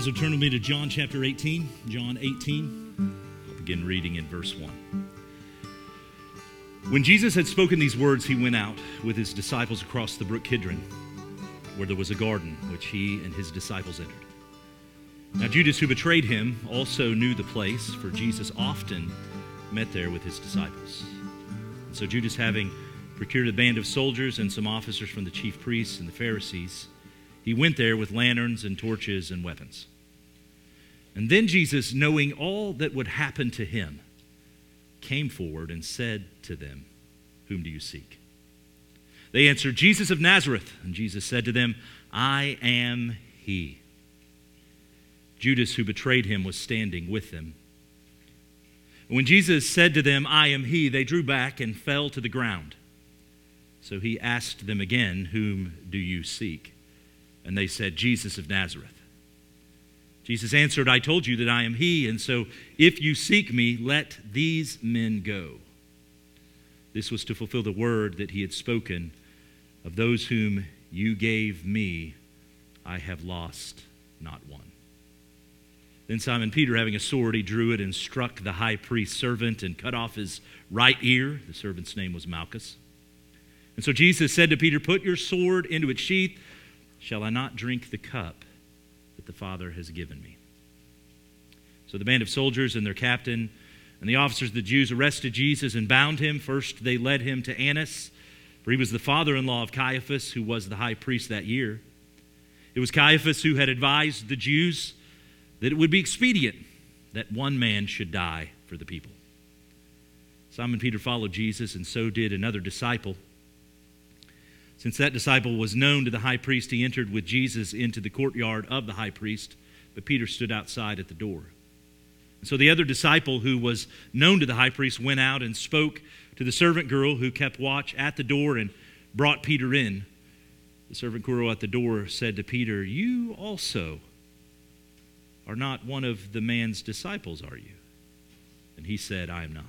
Guys will turn with me to John chapter 18. John 18. I'll begin reading in verse 1. When Jesus had spoken these words, he went out with his disciples across the brook Kidron, where there was a garden which he and his disciples entered. Now, Judas, who betrayed him, also knew the place, for Jesus often met there with his disciples. And so, Judas, having procured a band of soldiers and some officers from the chief priests and the Pharisees, he went there with lanterns and torches and weapons. And then Jesus, knowing all that would happen to him, came forward and said to them, Whom do you seek? They answered, Jesus of Nazareth. And Jesus said to them, I am he. Judas, who betrayed him, was standing with them. When Jesus said to them, I am he, they drew back and fell to the ground. So he asked them again, Whom do you seek? And they said, Jesus of Nazareth. Jesus answered, I told you that I am he, and so if you seek me, let these men go. This was to fulfill the word that he had spoken of those whom you gave me, I have lost not one. Then Simon Peter, having a sword, he drew it and struck the high priest's servant and cut off his right ear. The servant's name was Malchus. And so Jesus said to Peter, Put your sword into its sheath. Shall I not drink the cup the Father has given me? So the band of soldiers and their captain and the officers of the Jews arrested Jesus and bound him. First, they led him to Annas, for he was the father in law of Caiaphas, who was the high priest that year. It was Caiaphas who had advised the Jews that it would be expedient that one man should die for the people. Simon Peter followed Jesus, and so did another disciple. Since that disciple was known to the high priest, he entered with Jesus into the courtyard of the high priest, but Peter stood outside at the door. And so the other disciple who was known to the high priest went out and spoke to the servant girl who kept watch at the door and brought Peter in. The servant girl at the door said to Peter, You also are not one of the man's disciples, are you? And he said, I am not.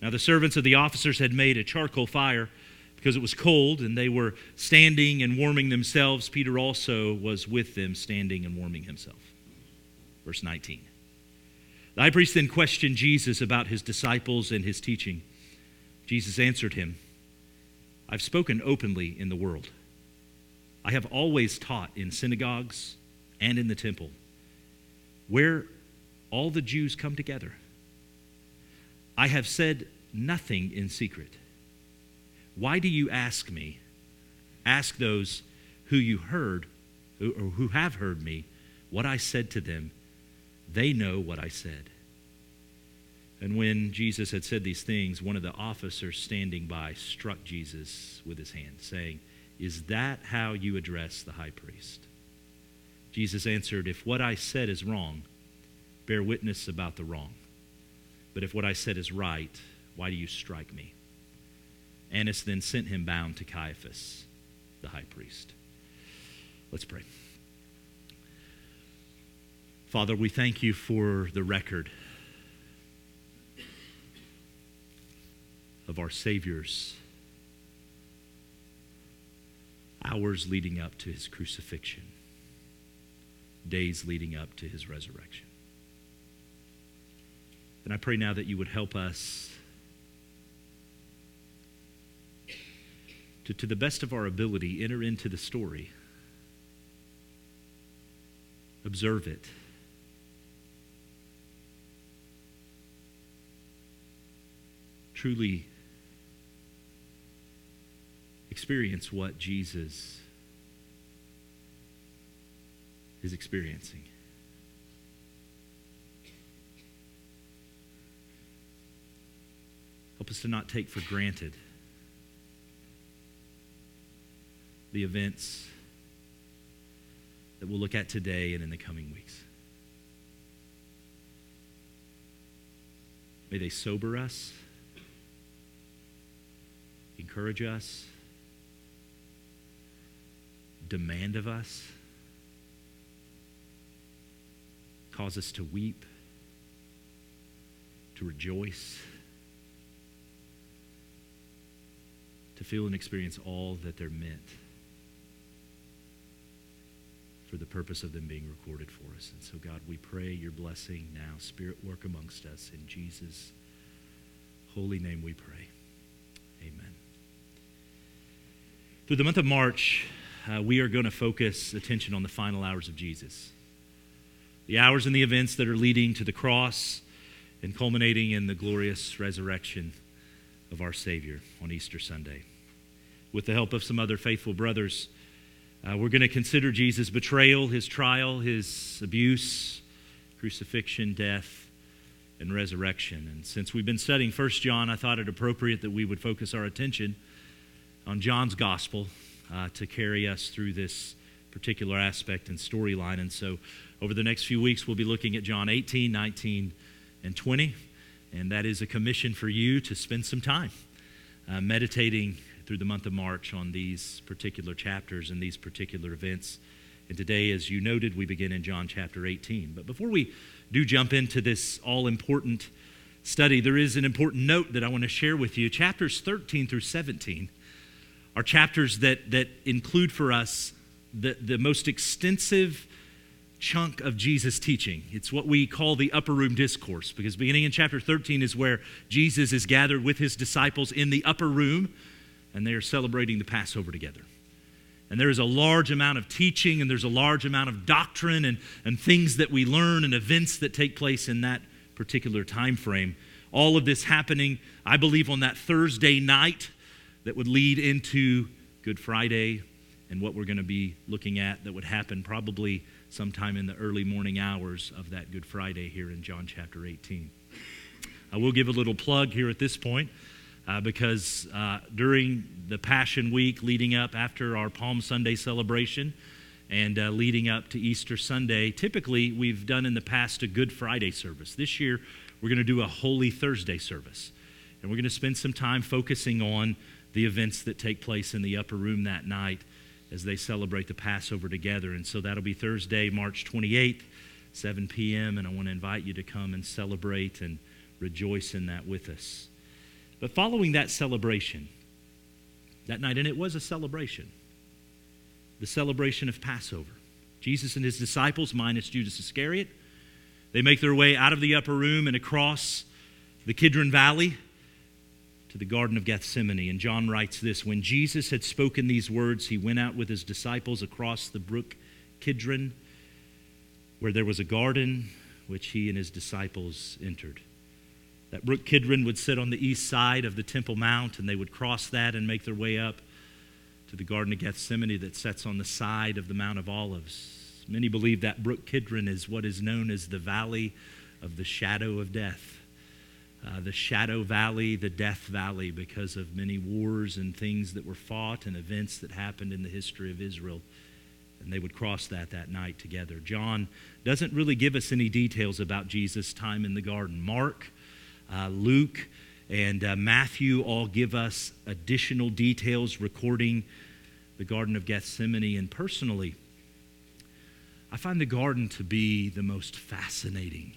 Now the servants of the officers had made a charcoal fire because it was cold and they were standing and warming themselves. Peter also was with them, standing and warming himself. Verse 19. The high priest then questioned Jesus about his disciples and his teaching. Jesus answered him, I've spoken openly in the world. I have always taught in synagogues and in the temple where all the Jews come together. I have said nothing in secret. Why do you ask me? Ask those who you heard or who have heard me what I said to them. They know what I said. And when Jesus had said these things, one of the officers standing by struck Jesus with his hand, saying, Is that how you address the high priest? Jesus answered, If what I said is wrong, bear witness about the wrong. But if what I said is right, why do you strike me? Annas then sent him bound to Caiaphas, the high priest. Let's pray. Father, we thank you for the record of our Savior's hours leading up to his crucifixion days leading up to his resurrection. And I pray now that you would help us to, to the best of our ability, enter into the story, observe it. Truly experience what Jesus is experiencing. Help us to not take for granted the events that we'll look at today and in the coming weeks. May they sober us, encourage us, demand of us. cause us to weep, to rejoice, to feel and experience all that they're meant. For the purpose of them being recorded for us. And so, God, we pray your blessing now. Spirit, work amongst us. In Jesus' holy name we pray. Amen. Through the month of March, uh, we are going to focus attention on the final hours of Jesus. The hours and the events that are leading to the cross and culminating in the glorious resurrection of our Savior on Easter Sunday. With the help of some other faithful brothers, uh, we're going to consider Jesus' betrayal, his trial, his abuse, crucifixion, death, and resurrection. And since we've been studying 1 John, I thought it appropriate that we would focus our attention on John's gospel uh, to carry us through this particular aspect and storyline. And so over the next few weeks, we'll be looking at John 18, 19, and 20. And that is a commission for you to spend some time uh, meditating through the month of March on these particular chapters and these particular events. And today, as you noted, we begin in John chapter 18. But before we do jump into this all important study, there is an important note that I want to share with you. Chapters 13 through 17 are chapters that, that include for us the, the most extensive chunk of Jesus' teaching. It's what we call the upper room discourse, because beginning in chapter 13 is where Jesus is gathered with his disciples in the upper room and they are celebrating the Passover together. And there is a large amount of teaching and there's a large amount of doctrine and, and things that we learn and events that take place in that particular time frame. All of this happening, I believe, on that Thursday night that would lead into Good Friday and what we're going to be looking at that would happen probably sometime in the early morning hours of that Good Friday here in John chapter 18. I will give a little plug here at this point uh, because uh, during the Passion Week leading up after our Palm Sunday celebration and uh, leading up to Easter Sunday, typically we've done in the past a Good Friday service. This year, we're going to do a Holy Thursday service. And we're going to spend some time focusing on the events that take place in the upper room that night as they celebrate the Passover together. And so that'll be Thursday, March 28th, 7 p.m. And I want to invite you to come and celebrate and rejoice in that with us. But following that celebration, that night, and it was a celebration, the celebration of Passover, Jesus and his disciples, minus Judas Iscariot, they make their way out of the upper room and across the Kidron Valley to the Garden of Gethsemane. And John writes this When Jesus had spoken these words, he went out with his disciples across the brook Kidron, where there was a garden which he and his disciples entered. That brook Kidron would sit on the east side of the Temple Mount, and they would cross that and make their way up to the Garden of Gethsemane that sets on the side of the Mount of Olives. Many believe that brook Kidron is what is known as the Valley of the Shadow of Death. Uh, the Shadow Valley, the Death Valley, because of many wars and things that were fought and events that happened in the history of Israel. And they would cross that that night together. John doesn't really give us any details about Jesus' time in the garden. Mark uh, Luke, and uh, Matthew all give us additional details recording the Garden of Gethsemane. And personally, I find the garden to be the most fascinating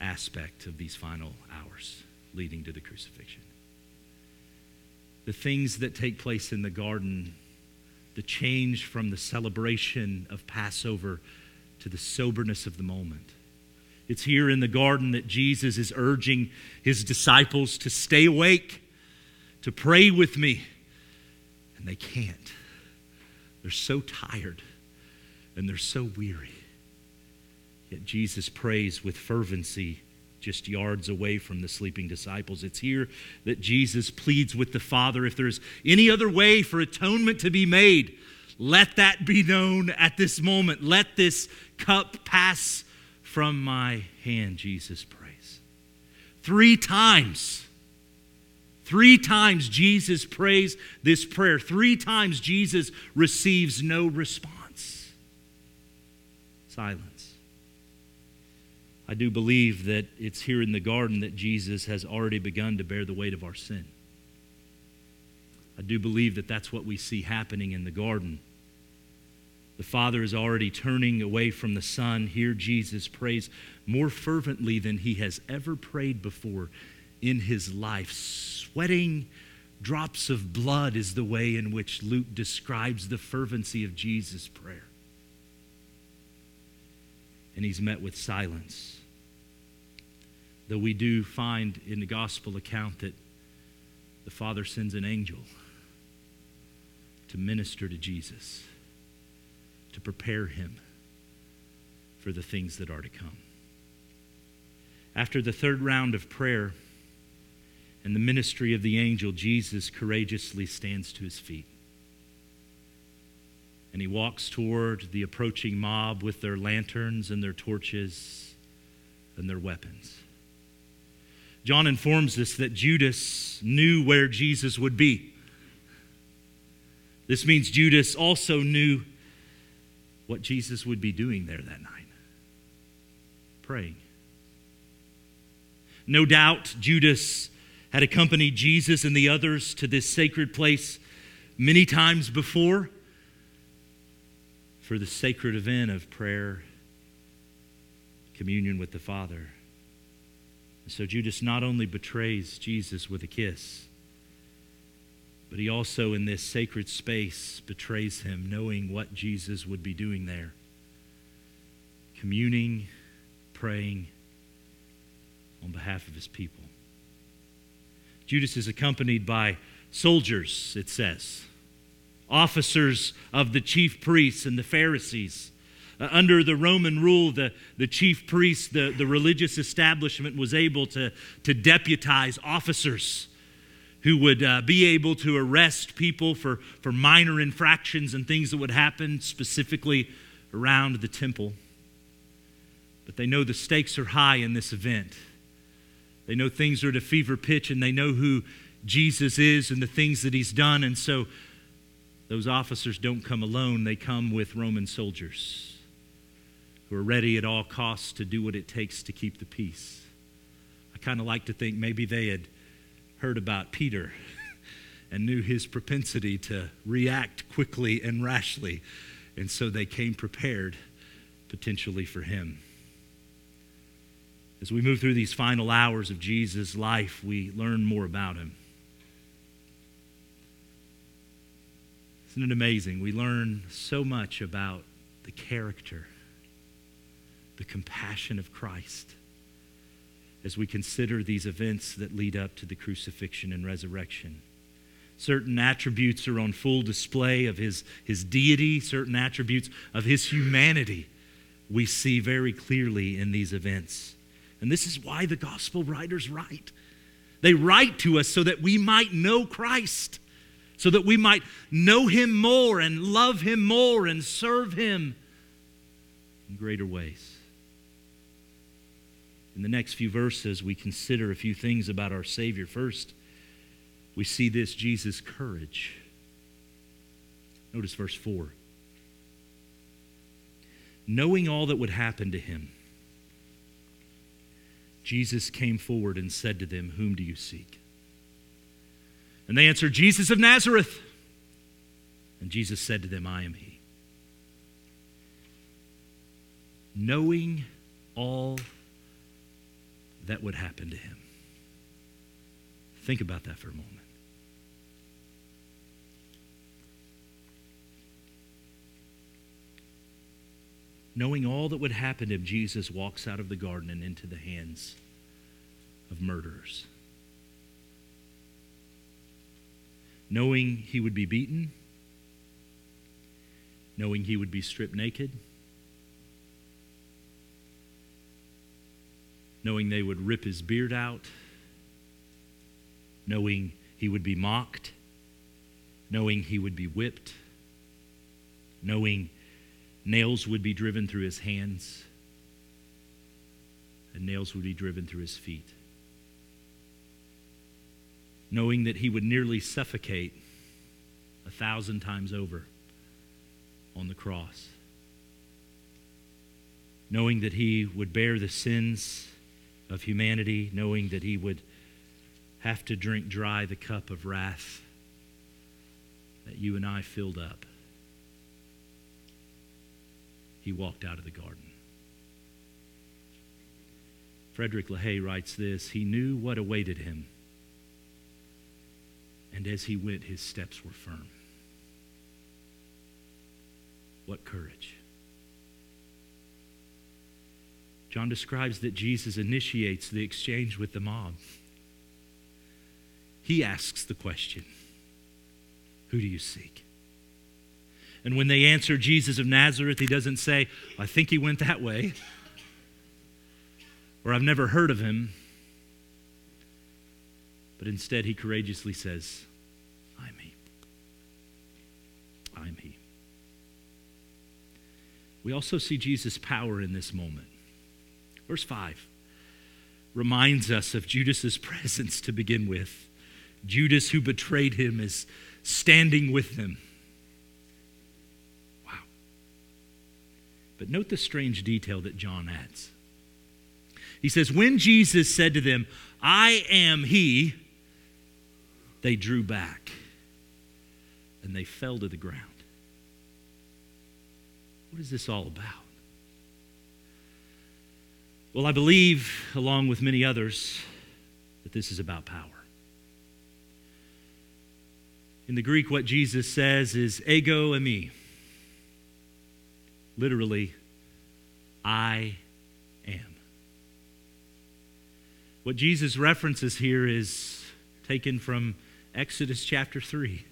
aspect of these final hours leading to the crucifixion. The things that take place in the garden, the change from the celebration of Passover to the soberness of the moment it's here in the garden that Jesus is urging his disciples to stay awake, to pray with me. And they can't. They're so tired and they're so weary. Yet Jesus prays with fervency just yards away from the sleeping disciples. It's here that Jesus pleads with the Father if there's any other way for atonement to be made, let that be known at this moment. Let this cup pass from my hand, Jesus prays. Three times. Three times Jesus prays this prayer. Three times Jesus receives no response. Silence. I do believe that it's here in the garden that Jesus has already begun to bear the weight of our sin. I do believe that that's what we see happening in the garden. The Father is already turning away from the Son. Here, Jesus prays more fervently than he has ever prayed before in his life. Sweating drops of blood is the way in which Luke describes the fervency of Jesus' prayer. and he's met with silence. Though we do find in the gospel account that the Father sends an angel to minister to Jesus, to prepare him for the things that are to come. After the third round of prayer and the ministry of the angel, Jesus courageously stands to his feet. And he walks toward the approaching mob with their lanterns and their torches and their weapons. John informs us that Judas knew where Jesus would be. This means Judas also knew what Jesus would be doing there that night praying. No doubt Judas had accompanied Jesus and the others to this sacred place many times before for the sacred event of prayer, communion with the Father. so Judas not only betrays Jesus with a kiss, but he also, in this sacred space, betrays him, knowing what Jesus would be doing there communing, praying on behalf of his people. Judas is accompanied by soldiers, it says officers of the chief priests and the Pharisees. Uh, under the Roman rule, the, the chief priests, the, the religious establishment was able to, to deputize officers who would uh, be able to arrest people for, for minor infractions and things that would happen specifically around the temple. But they know the stakes are high in this event. They know things are at a fever pitch and they know who Jesus is and the things that he's done. And so those officers don't come alone, they come with Roman soldiers who are ready at all costs to do what it takes to keep the peace. I kind of like to think maybe they had heard about Peter and knew his propensity to react quickly and rashly, and so they came prepared potentially for him. As we move through these final hours of Jesus' life, we learn more about him. Isn't it amazing? We learn so much about the character, the compassion of Christ as we consider these events that lead up to the crucifixion and resurrection. Certain attributes are on full display of his, his deity, certain attributes of his humanity we see very clearly in these events. And this is why the gospel writers write. They write to us so that we might know Christ so that we might know Him more and love Him more and serve Him in greater ways. In the next few verses, we consider a few things about our Savior. First, we see this Jesus' courage. Notice verse 4. Knowing all that would happen to him, Jesus came forward and said to them, Whom do you seek? And they answered, Jesus of Nazareth. And Jesus said to them, I am he. Knowing all that would happen to him. Think about that for a moment. Knowing all that would happen if Jesus walks out of the garden and into the hands of murderers. knowing he would be beaten, knowing he would be stripped naked, knowing they would rip his beard out, knowing he would be mocked, knowing he would be whipped, knowing nails would be driven through his hands, and nails would be driven through his feet. Knowing that he would nearly suffocate a thousand times over on the cross, knowing that he would bear the sins of humanity, knowing that he would have to drink dry the cup of wrath that you and I filled up. He walked out of the garden. Frederick Leahy writes this He knew what awaited him and as he went, his steps were firm. What courage. John describes that Jesus initiates the exchange with the mob. He asks the question Who do you seek? And when they answer Jesus of Nazareth, he doesn't say, I think he went that way, or I've never heard of him. But instead, he courageously says, I'm he. I'm he. We also see Jesus' power in this moment. Verse 5 reminds us of Judas's presence to begin with. Judas, who betrayed him, is standing with them. Wow. But note the strange detail that John adds. He says, When Jesus said to them, I am he, they drew back and they fell to the ground. What is this all about? Well, I believe, along with many others, that this is about power. In the Greek, what Jesus says is ego eimi. Literally, I am. What Jesus references here is taken from Exodus chapter 3.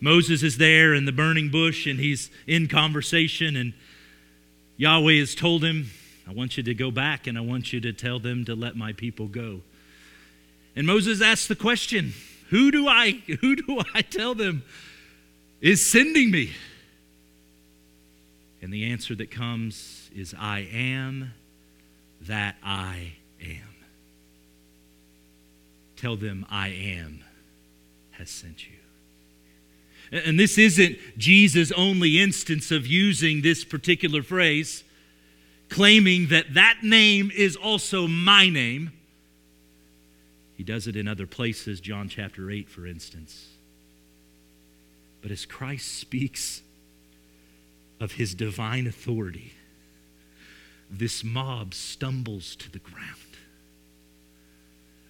Moses is there in the burning bush and he's in conversation, and Yahweh has told him, I want you to go back and I want you to tell them to let my people go. And Moses asks the question, who do I who do I tell them is sending me? And the answer that comes is I am that I am. Tell them I am has sent you. And this isn't Jesus' only instance of using this particular phrase, claiming that that name is also my name. He does it in other places, John chapter 8, for instance. But as Christ speaks of his divine authority, this mob stumbles to the ground,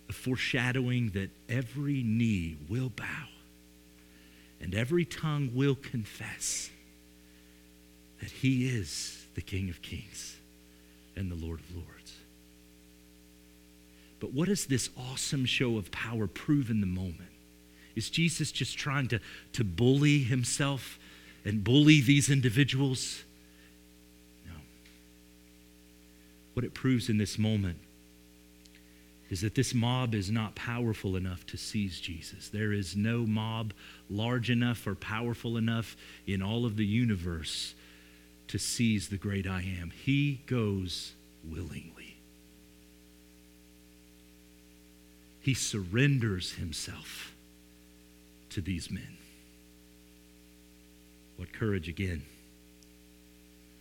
a foreshadowing that every knee will bow and every tongue will confess that he is the King of Kings and the Lord of Lords. But what does this awesome show of power prove in the moment? Is Jesus just trying to, to bully himself and bully these individuals? No. What it proves in this moment is that this mob is not powerful enough to seize Jesus. There is no mob large enough or powerful enough in all of the universe to seize the great I am. He goes willingly. He surrenders himself to these men. What courage again.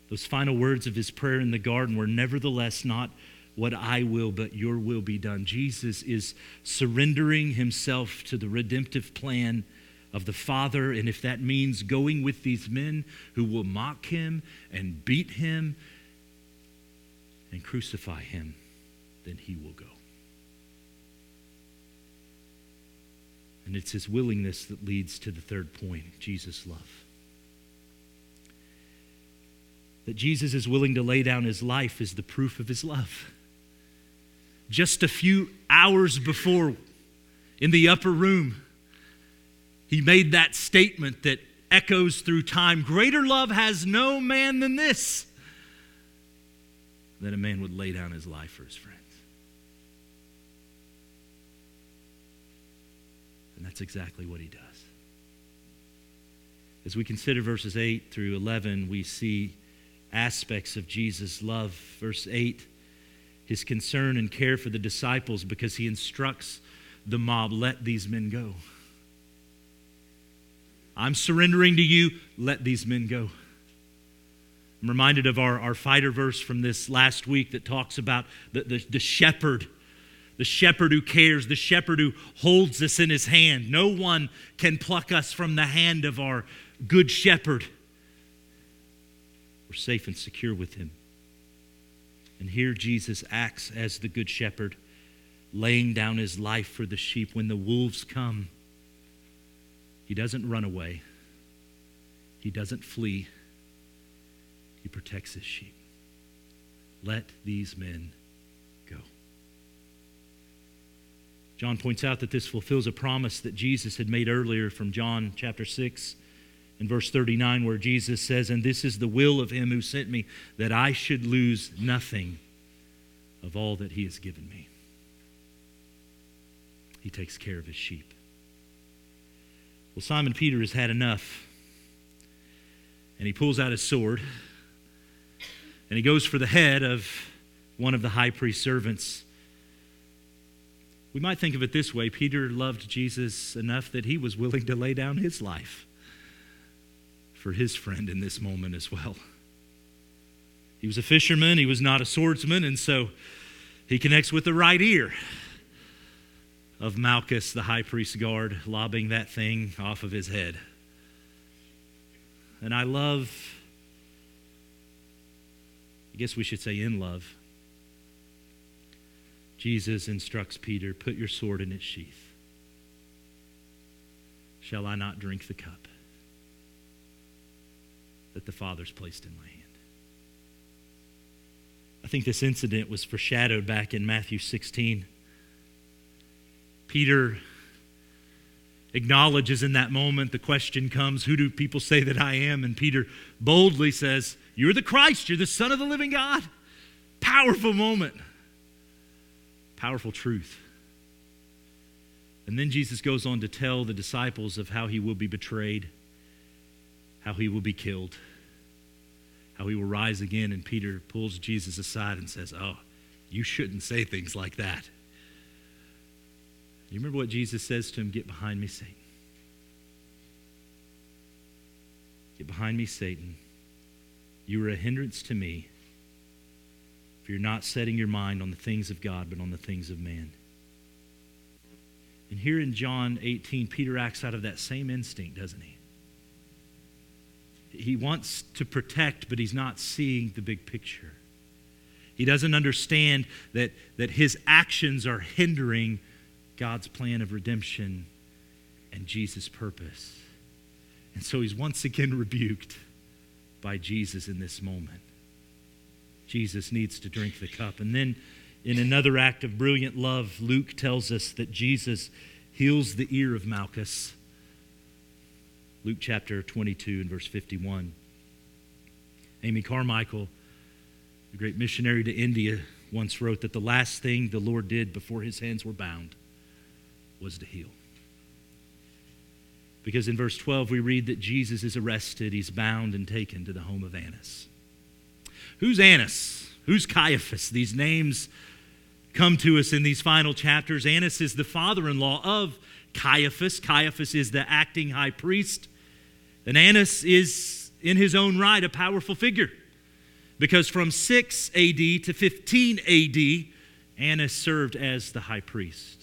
Those final words of his prayer in the garden were nevertheless not what I will, but your will be done. Jesus is surrendering himself to the redemptive plan of the Father. And if that means going with these men who will mock him and beat him and crucify him, then he will go. And it's his willingness that leads to the third point Jesus' love. That Jesus is willing to lay down his life is the proof of his love just a few hours before in the upper room, he made that statement that echoes through time Greater love has no man than this, that a man would lay down his life for his friends. And that's exactly what he does. As we consider verses 8 through 11, we see aspects of Jesus' love. Verse 8 his concern and care for the disciples because he instructs the mob let these men go. I'm surrendering to you, let these men go. I'm reminded of our, our fighter verse from this last week that talks about the, the, the shepherd, the shepherd who cares, the shepherd who holds us in his hand. No one can pluck us from the hand of our good shepherd. We're safe and secure with him. And here Jesus acts as the good shepherd, laying down his life for the sheep. When the wolves come, he doesn't run away, he doesn't flee, he protects his sheep. Let these men go. John points out that this fulfills a promise that Jesus had made earlier from John chapter 6 and verse 39, where Jesus says, And this is the will of him who sent me, that I should lose nothing of all that he has given me. He takes care of his sheep. Well, Simon Peter has had enough. And he pulls out his sword and he goes for the head of one of the high priest's servants. We might think of it this way Peter loved Jesus enough that he was willing to lay down his life for his friend in this moment as well. He was a fisherman, he was not a swordsman, and so he connects with the right ear of Malchus, the high priest's guard, lobbing that thing off of his head. And I love I guess we should say in love. Jesus instructs Peter, Put your sword in its sheath. Shall I not drink the cup that the Father's placed in my hand? I think this incident was foreshadowed back in Matthew 16. Peter acknowledges in that moment the question comes, Who do people say that I am? And Peter boldly says, you're the Christ. You're the Son of the living God. Powerful moment. Powerful truth. And then Jesus goes on to tell the disciples of how he will be betrayed, how he will be killed, how he will rise again. And Peter pulls Jesus aside and says, Oh, you shouldn't say things like that. You remember what Jesus says to him? Get behind me, Satan. Get behind me, Satan. You are a hindrance to me if you're not setting your mind on the things of God, but on the things of man. And here in John 18, Peter acts out of that same instinct, doesn't he? He wants to protect, but he's not seeing the big picture. He doesn't understand that, that his actions are hindering God's plan of redemption and Jesus' purpose. And so he's once again rebuked by Jesus in this moment. Jesus needs to drink the cup. And then, in another act of brilliant love, Luke tells us that Jesus heals the ear of Malchus. Luke chapter 22 and verse 51. Amy Carmichael, the great missionary to India, once wrote that the last thing the Lord did before his hands were bound was to heal. Because in verse 12, we read that Jesus is arrested, he's bound, and taken to the home of Annas. Who's Annas? Who's Caiaphas? These names come to us in these final chapters. Annas is the father in law of Caiaphas. Caiaphas is the acting high priest. And Annas is, in his own right, a powerful figure. Because from 6 AD to 15 AD, Annas served as the high priest.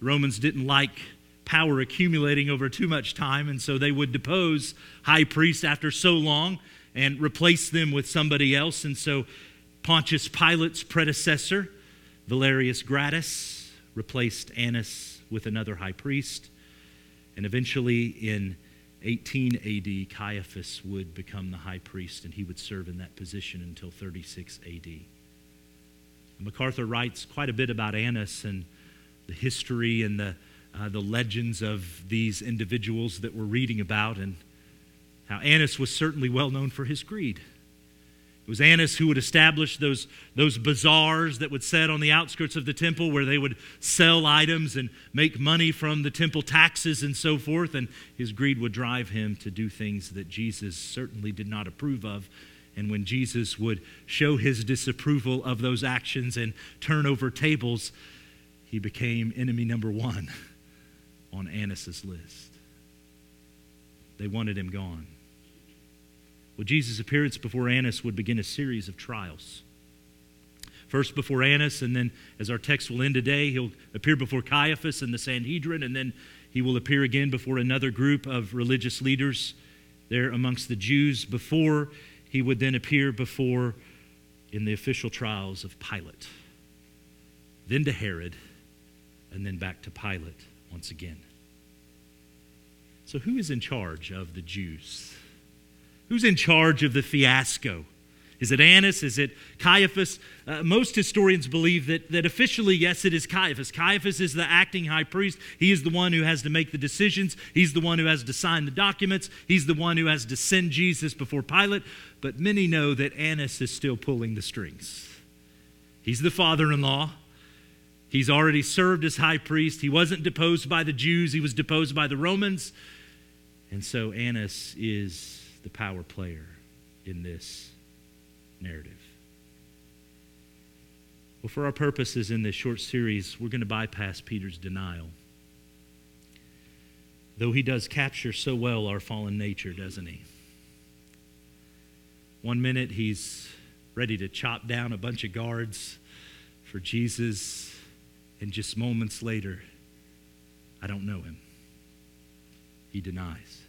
The Romans didn't like power accumulating over too much time, and so they would depose high priests after so long and replace them with somebody else. And so Pontius Pilate's predecessor, Valerius Gratus, replaced Annas with another high priest. And eventually, in 18 AD, Caiaphas would become the high priest, and he would serve in that position until 36 AD. MacArthur writes quite a bit about Annas and the history and the uh, the legends of these individuals that we're reading about and how Annas was certainly well known for his greed. It was Annas who would establish those, those bazaars that would set on the outskirts of the temple where they would sell items and make money from the temple taxes and so forth. And his greed would drive him to do things that Jesus certainly did not approve of. And when Jesus would show his disapproval of those actions and turn over tables, he became enemy number one on Annas's list. They wanted him gone. Well, Jesus' appearance before Annas would begin a series of trials. First before Annas, and then, as our text will end today, he'll appear before Caiaphas and the Sanhedrin, and then he will appear again before another group of religious leaders there amongst the Jews before he would then appear before in the official trials of Pilate, then to Herod, and then back to Pilate once again. So, who is in charge of the Jews? Who's in charge of the fiasco Is it Annas? Is it Caiaphas? Uh, most historians believe that, that officially, yes, it is Caiaphas. Caiaphas is the acting high priest. He is the one who has to make the decisions. He's the one who has to sign the documents. He's the one who has to send Jesus before Pilate. But many know that Annas is still pulling the strings. He's the father in law. He's already served as high priest. He wasn't deposed by the Jews, he was deposed by the Romans. And so Annas is the power player in this narrative. Well, for our purposes in this short series, we're going to bypass Peter's denial. Though he does capture so well our fallen nature, doesn't he? One minute he's ready to chop down a bunch of guards for Jesus, and just moments later, I don't know him. He denies.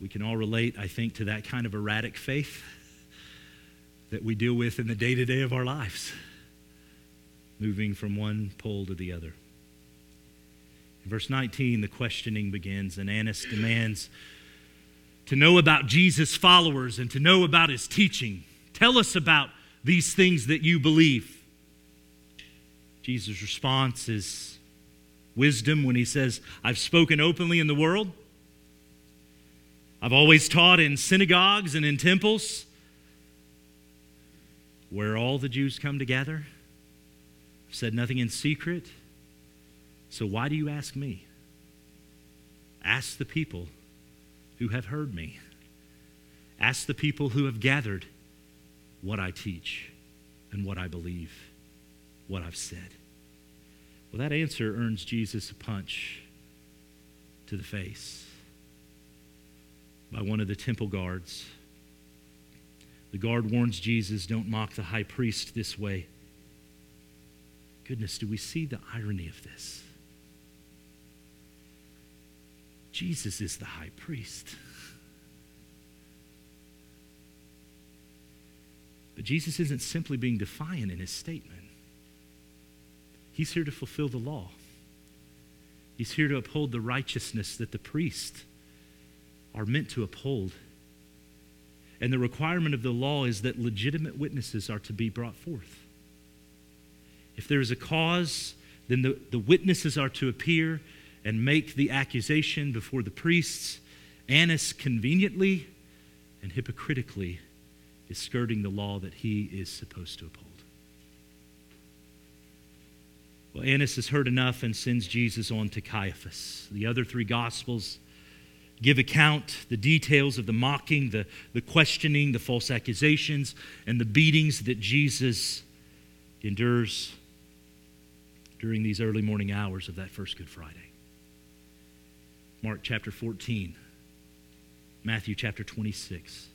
We can all relate, I think, to that kind of erratic faith that we deal with in the day to day of our lives, moving from one pole to the other. In verse 19, the questioning begins, and Annas demands to know about Jesus' followers and to know about his teaching. Tell us about these things that you believe. Jesus' response is wisdom when he says, I've spoken openly in the world. I've always taught in synagogues and in temples where all the Jews come together. I've said nothing in secret. So why do you ask me? Ask the people who have heard me. Ask the people who have gathered what I teach and what I believe, what I've said. Well, that answer earns Jesus a punch to the face by one of the temple guards the guard warns Jesus, don't mock the high priest this way. Goodness, do we see the irony of this? Jesus is the high priest. But Jesus isn't simply being defiant in his statement. He's here to fulfill the law. He's here to uphold the righteousness that the priests are meant to uphold and the requirement of the law is that legitimate witnesses are to be brought forth. If there is a cause, then the, the witnesses are to appear and make the accusation before the priests. Annas conveniently and hypocritically is skirting the law that he is supposed to uphold. Well, Annas has heard enough and sends Jesus on to Caiaphas. The other three gospels give account the details of the mocking, the, the questioning, the false accusations, and the beatings that Jesus endures during these early morning hours of that first Good Friday. Mark chapter 14, Matthew chapter 26,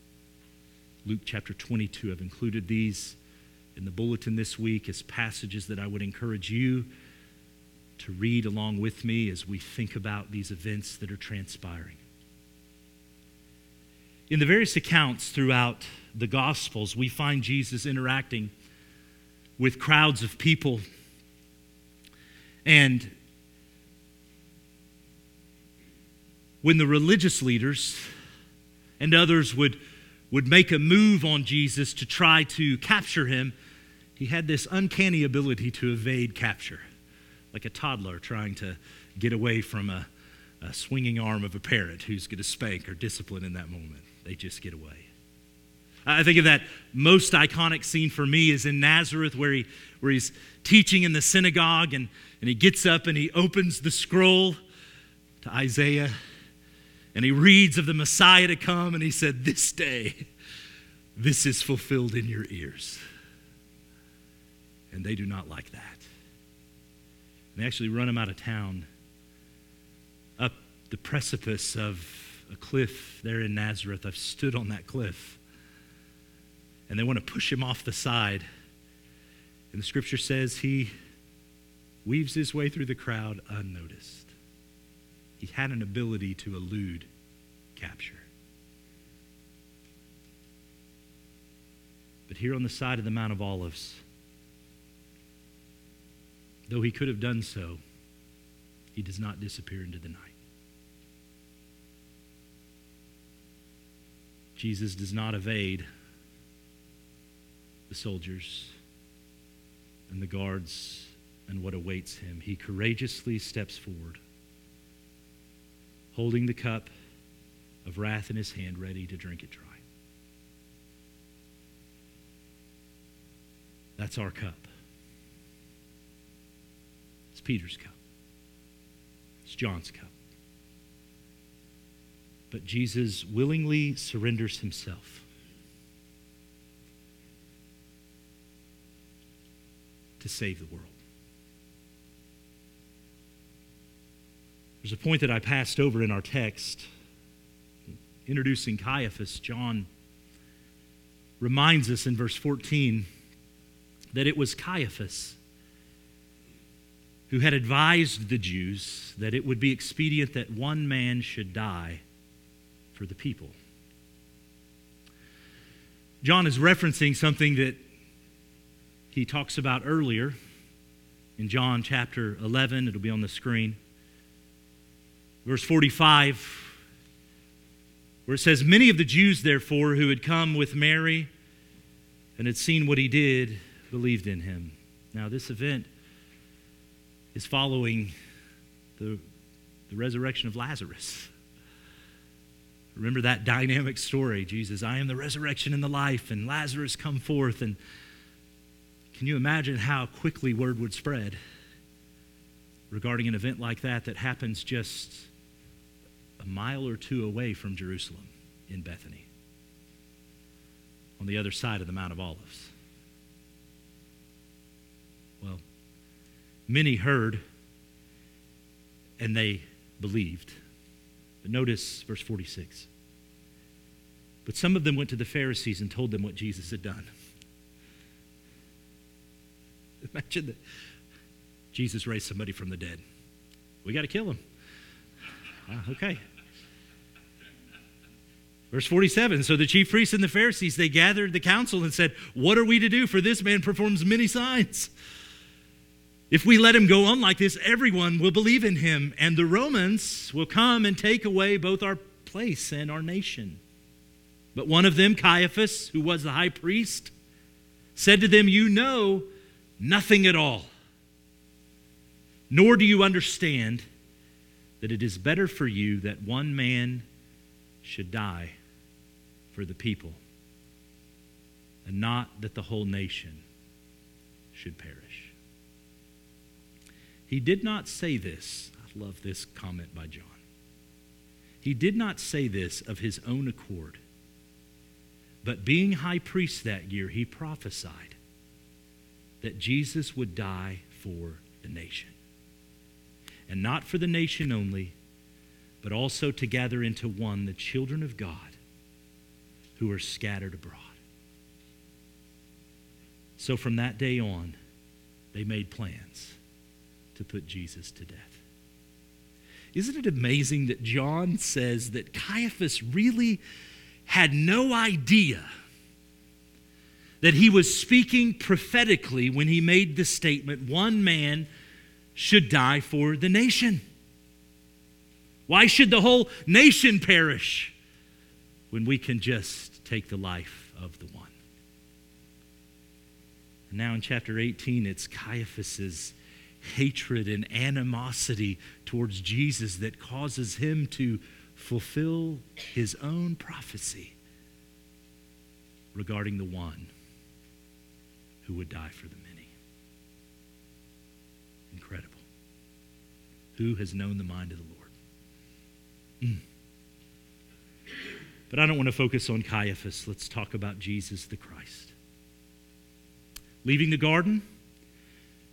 Luke chapter 22. I've included these in the bulletin this week as passages that I would encourage you to read along with me as we think about these events that are transpiring. In the various accounts throughout the Gospels, we find Jesus interacting with crowds of people. And when the religious leaders and others would, would make a move on Jesus to try to capture him, he had this uncanny ability to evade capture, like a toddler trying to get away from a, a swinging arm of a parent who's going to spank or discipline in that moment they just get away. I think of that most iconic scene for me is in Nazareth where, he, where he's teaching in the synagogue and, and he gets up and he opens the scroll to Isaiah and he reads of the Messiah to come and he said, This day, this is fulfilled in your ears. And they do not like that. And they actually run him out of town up the precipice of a cliff there in Nazareth. I've stood on that cliff. And they want to push him off the side. And the scripture says he weaves his way through the crowd unnoticed. He had an ability to elude capture. But here on the side of the Mount of Olives, though he could have done so, he does not disappear into the night. Jesus does not evade the soldiers and the guards and what awaits him, he courageously steps forward, holding the cup of wrath in his hand, ready to drink it dry. That's our cup. It's Peter's cup. It's John's cup. But Jesus willingly surrenders himself. To save the world. There's a point that I passed over in our text. Introducing Caiaphas, John reminds us in verse 14 that it was Caiaphas who had advised the Jews that it would be expedient that one man should die for the people. John is referencing something that he talks about earlier in John chapter 11. It'll be on the screen. Verse 45, where it says, Many of the Jews, therefore, who had come with Mary and had seen what he did, believed in him. Now, this event is following the, the resurrection of Lazarus. Remember that dynamic story Jesus, I am the resurrection and the life, and Lazarus come forth. And can you imagine how quickly word would spread regarding an event like that that happens just a mile or two away from Jerusalem in Bethany on the other side of the Mount of Olives? Well, many heard and they believed. But notice verse 46. But some of them went to the Pharisees and told them what Jesus had done. Imagine that Jesus raised somebody from the dead. We got to kill him. Uh, okay. Verse 47 So the chief priests and the Pharisees, they gathered the council and said, What are we to do? For this man performs many signs. If we let him go on like this, everyone will believe in him, and the Romans will come and take away both our place and our nation. But one of them, Caiaphas, who was the high priest, said to them, You know nothing at all, nor do you understand that it is better for you that one man should die for the people, and not that the whole nation should perish. He did not say this. I love this comment by John. He did not say this of his own accord. But being high priest that year, he prophesied that Jesus would die for the nation. And not for the nation only, but also to gather into one the children of God who are scattered abroad. So from that day on, they made plans to put Jesus to death. Isn't it amazing that John says that Caiaphas really had no idea that he was speaking prophetically when he made the statement, one man should die for the nation? Why should the whole nation perish when we can just take the life of the one? And now in chapter 18, it's Caiaphas's hatred and animosity towards Jesus that causes him to fulfill his own prophecy regarding the one who would die for the many. Incredible. Who has known the mind of the Lord? Mm. But I don't want to focus on Caiaphas. Let's talk about Jesus the Christ. Leaving the garden,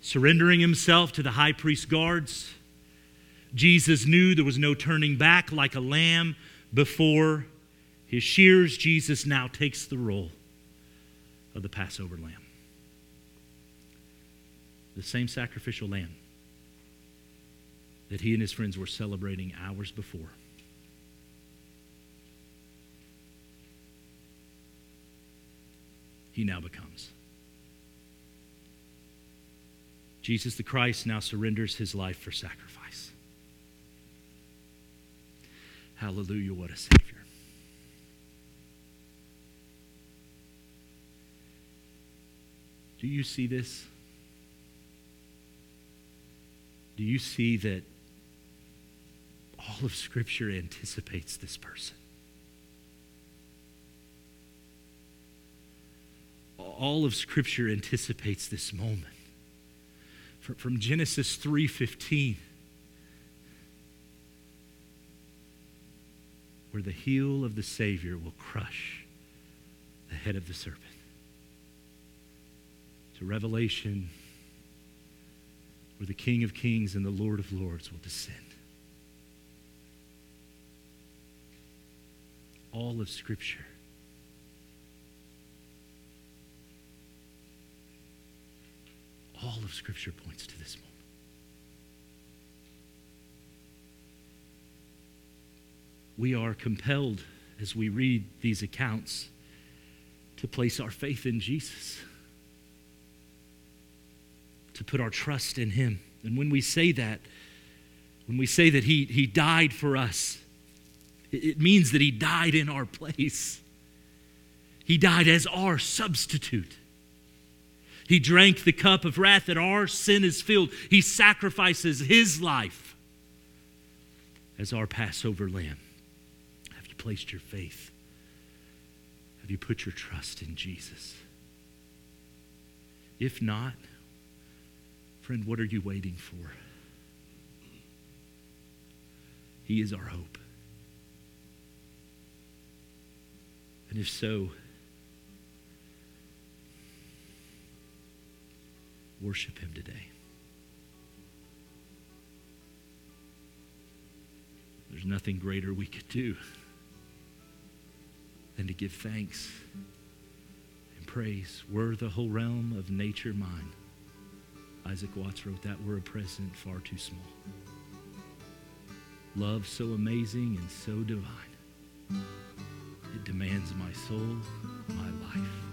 surrendering himself to the high priest's guards. Jesus knew there was no turning back like a lamb before his shears. Jesus now takes the role of the Passover lamb. The same sacrificial lamb that he and his friends were celebrating hours before. He now becomes. Jesus the Christ now surrenders his life for sacrifice. Hallelujah, what a Savior. Do you see this? Do you see that all of Scripture anticipates this person? All of Scripture anticipates this moment. From Genesis 3:15, where the heel of the Savior will crush the head of the serpent, to Revelation where the King of Kings and the Lord of Lords will descend. All of Scripture. All of Scripture points to this moment. We are compelled, as we read these accounts, to place our faith in Jesus to put our trust in Him. And when we say that, when we say that He, he died for us, it, it means that He died in our place. He died as our substitute. He drank the cup of wrath that our sin is filled. He sacrifices His life as our Passover lamb. Have you placed your faith? Have you put your trust in Jesus? If not, Friend, what are you waiting for? He is our hope. And if so, worship Him today. There's nothing greater we could do than to give thanks and praise. Were the whole realm of nature mine, Isaac Watts wrote that we're a present far too small. Love so amazing and so divine. It demands my soul, my life.